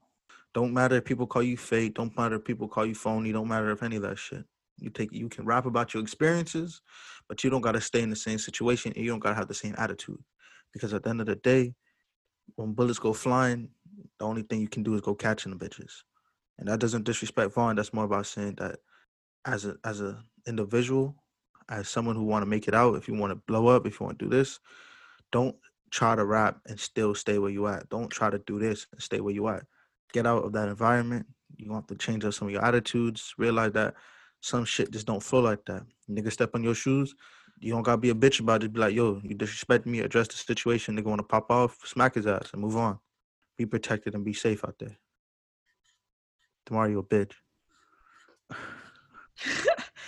Don't matter if people call you fake don't matter if people call you phony don't matter if any of that shit. You take you can rap about your experiences but you don't got to stay in the same situation and you don't got to have the same attitude because at the end of the day, when bullets go flying, the only thing you can do is go catching the bitches. And that doesn't disrespect Von. That's more about saying that as a as a individual, as someone who want to make it out, if you want to blow up, if you want to do this, don't try to rap and still stay where you at. Don't try to do this and stay where you at. Get out of that environment. You want to change up some of your attitudes. Realize that some shit just don't flow like that. Nigga step on your shoes, you don't gotta be a bitch about it. Be like, yo, you disrespect me, address the situation. They're gonna pop off, smack his ass, and move on. Be protected and be safe out there. Tomorrow you a bitch.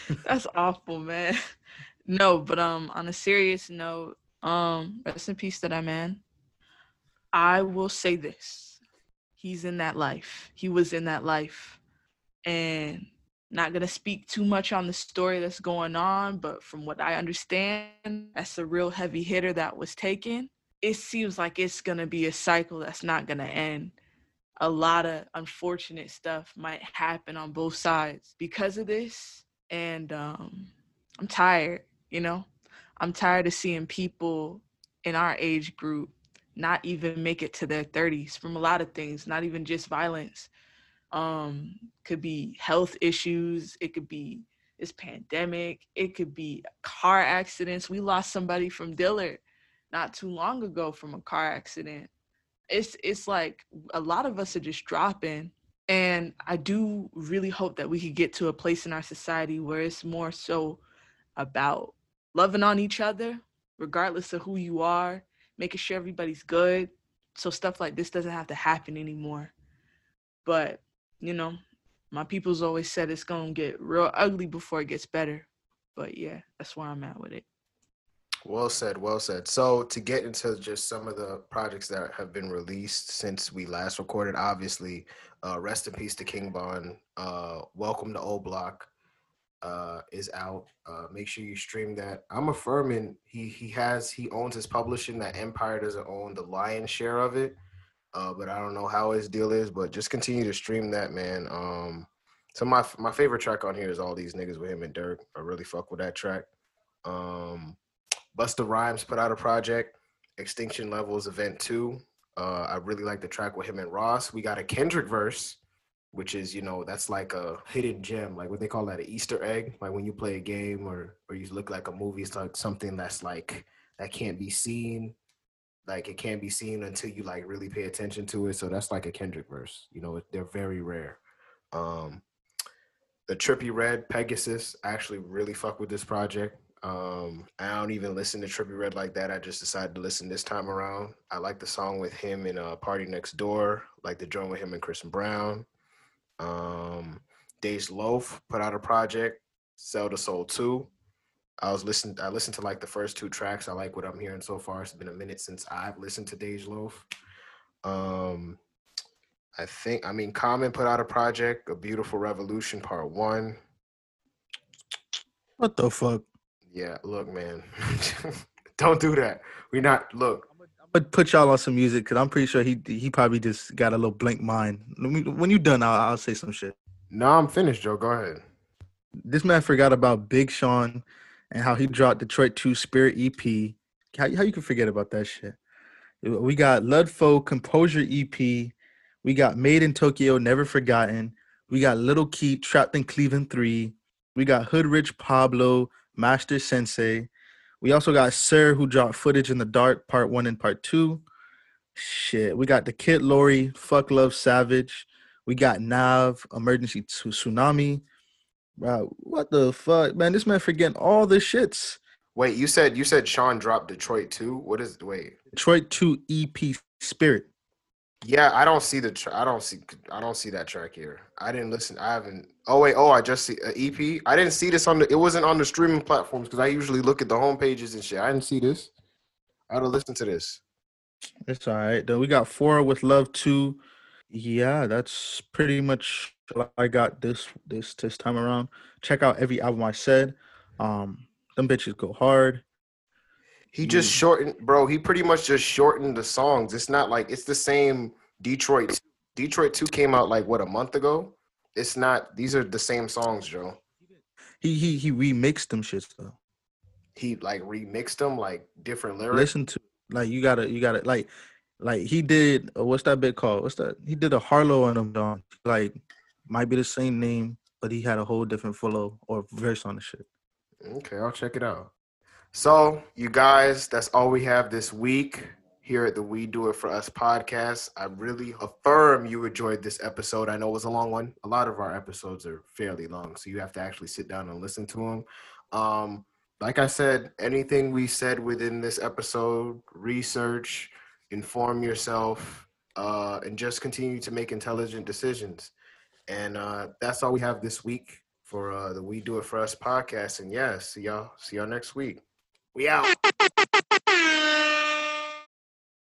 [LAUGHS] That's awful, man. No, but um, on a serious note, um, rest in peace to that man. I will say this: he's in that life. He was in that life, and not going to speak too much on the story that's going on, but from what I understand, that's a real heavy hitter that was taken. It seems like it's going to be a cycle that's not going to end. A lot of unfortunate stuff might happen on both sides because of this. And um, I'm tired, you know? I'm tired of seeing people in our age group not even make it to their 30s from a lot of things, not even just violence um could be health issues it could be this pandemic it could be car accidents. We lost somebody from dillard not too long ago from a car accident. It's it's like a lot of us are just dropping and i do really hope that we could get to a place in our society where it's more so about loving on each other regardless of who you are making sure everybody's good so stuff like this doesn't have to happen anymore. But you know, my people's always said it's gonna get real ugly before it gets better. But yeah, that's where I'm at with it. Well said, well said. So to get into just some of the projects that have been released since we last recorded, obviously, uh, rest in peace to King Von. Uh, Welcome to O'Block uh, is out. Uh, make sure you stream that. I'm affirming he he has he owns his publishing. That Empire doesn't own the lion's share of it. Uh, but I don't know how his deal is. But just continue to stream that, man. Um, so my my favorite track on here is all these niggas with him and Durk. I really fuck with that track. Um, Busta Rhymes put out a project, Extinction Levels Event Two. Uh, I really like the track with him and Ross. We got a Kendrick verse, which is you know that's like a hidden gem, like what they call that an Easter egg. Like when you play a game or or you look like a movie, it's like something that's like that can't be seen like it can't be seen until you like really pay attention to it. So that's like a Kendrick verse. You know, they're very rare. Um, the Trippie Redd Pegasus I actually really fuck with this project. Um, I don't even listen to Trippie Redd like that. I just decided to listen this time around. I like the song with him in a uh, door, like the joint with him and Chris Brown. Um, Dej Loaf put out a project, Sell the Soul 2. I was listening. I listened to like the first two tracks. I like what I'm hearing so far. It's been a minute since I've listened to Dej Loaf. Um, I think. I mean, Common put out a project, A Beautiful Revolution Part One. What the fuck? Yeah, look, man. [LAUGHS] Don't do that. We not look. But put y'all on some music because I'm pretty sure he he probably just got a little blank mind. When you done, I'll, I'll say some shit. No, I'm finished, Joe. Go ahead. This man forgot about Big Sean and how he dropped Detroit 2 Spirit EP. How, how you can forget about that shit? Uh, we got Lud Foe Composure EP. We got Made in Tokyo Never Forgotten. We got Lil Keed Trapped in Cleveland 3. We got Hood Rich Pablo Master Sensei. We also got Sir who dropped Footage in the Dark Part 1 and Part 2. Shit. We got the Kid LAROI Fuck Love Savage. We got Nav Emergency Tsu- Tsunami. Bro, what the fuck, man? This man forgetting all the shits. Wait, you said you said Sean dropped Detroit two. What is wait? Detroit 2 EP Spirit. Yeah, I don't see the. Tra- I don't see. I don't see that track here. I didn't listen. I haven't. Oh wait. Oh, I just see uh, EP. I didn't see this on the. It wasn't on the streaming platforms because I usually look at the home pages and shit. I didn't see this. I had to listen to this. It's all right. Then we got four with love two. Yeah, that's pretty much I got this this this time around. Check out every album I said. Um, them bitches go hard. He just shortened, bro. He pretty much just shortened the songs. It's not like it's the same Detroit. Detroit two came out like what a month ago. It's not. These are the same songs, Joe. He he he remixed them shits though. He like remixed them like different lyrics. Listen to like you gotta you gotta like like he did uh, what's that bit called? What's that? He did a Harlow on them dog. Like might be the same name, but he had a whole different flow or verse on the shit. Okay, I'll check it out. So, you guys, that's all we have this week here at the We Do It For Us podcast. I really affirm you enjoyed this episode. I know it was a long one. A lot of our episodes are fairly long, so you have to actually sit down and listen to them. Um, like I said, anything we said within this episode, research, inform yourself, uh, and just continue to make intelligent decisions. And uh, that's all we have this week for uh, the We Do It For Us podcast. And yeah, see y'all. See y'all next week. We out. [LAUGHS]